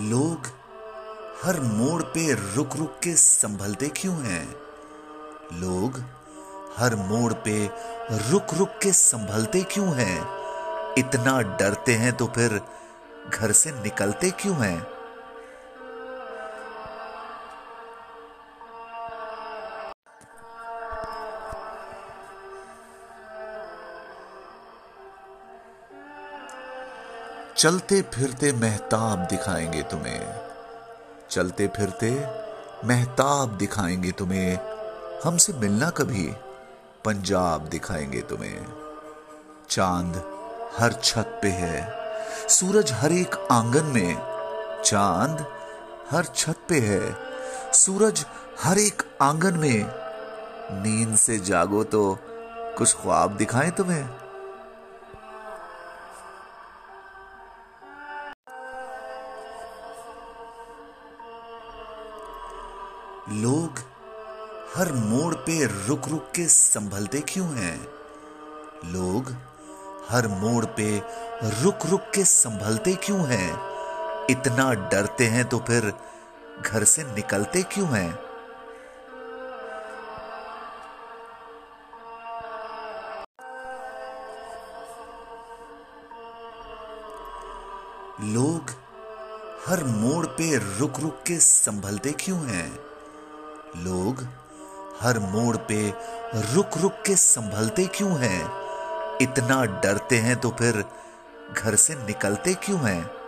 लोग हर मोड़ पे रुक रुक के संभलते क्यों हैं? लोग हर मोड़ पे रुक रुक के संभलते क्यों हैं? इतना डरते हैं तो फिर घर से निकलते क्यों हैं? चलते फिरते महताब दिखाएँगे तुम्हें। चलते फिरते महताब दिखाएँगे तुम्हें। हमसे मिलना कभी, पंजाब दिखाएँगे तुम्हें। चाँद हर छत पे है, सूरज हर एक आँगन में। चाँद हर छत पे है, सूरज हर एक आँगन में। नींद से जागो तो कुछ ख्वाब दिखाएँ तुम्हें। लोग हर मोड़ पे रुक रुक के संभलते क्यों हैं? लोग हर मोड़ पे रुक रुक के संभलते क्यों हैं? इतना डरते हैं तो फिर घर से निकलते क्यों हैं? लोग हर मोड़ पे रुक रुक के संभलते क्यों हैं? लोग हर मोड़ पे रुक रुक के संभलते क्यों हैं? इतना डरते हैं तो फिर घर से निकलते क्यों हैं?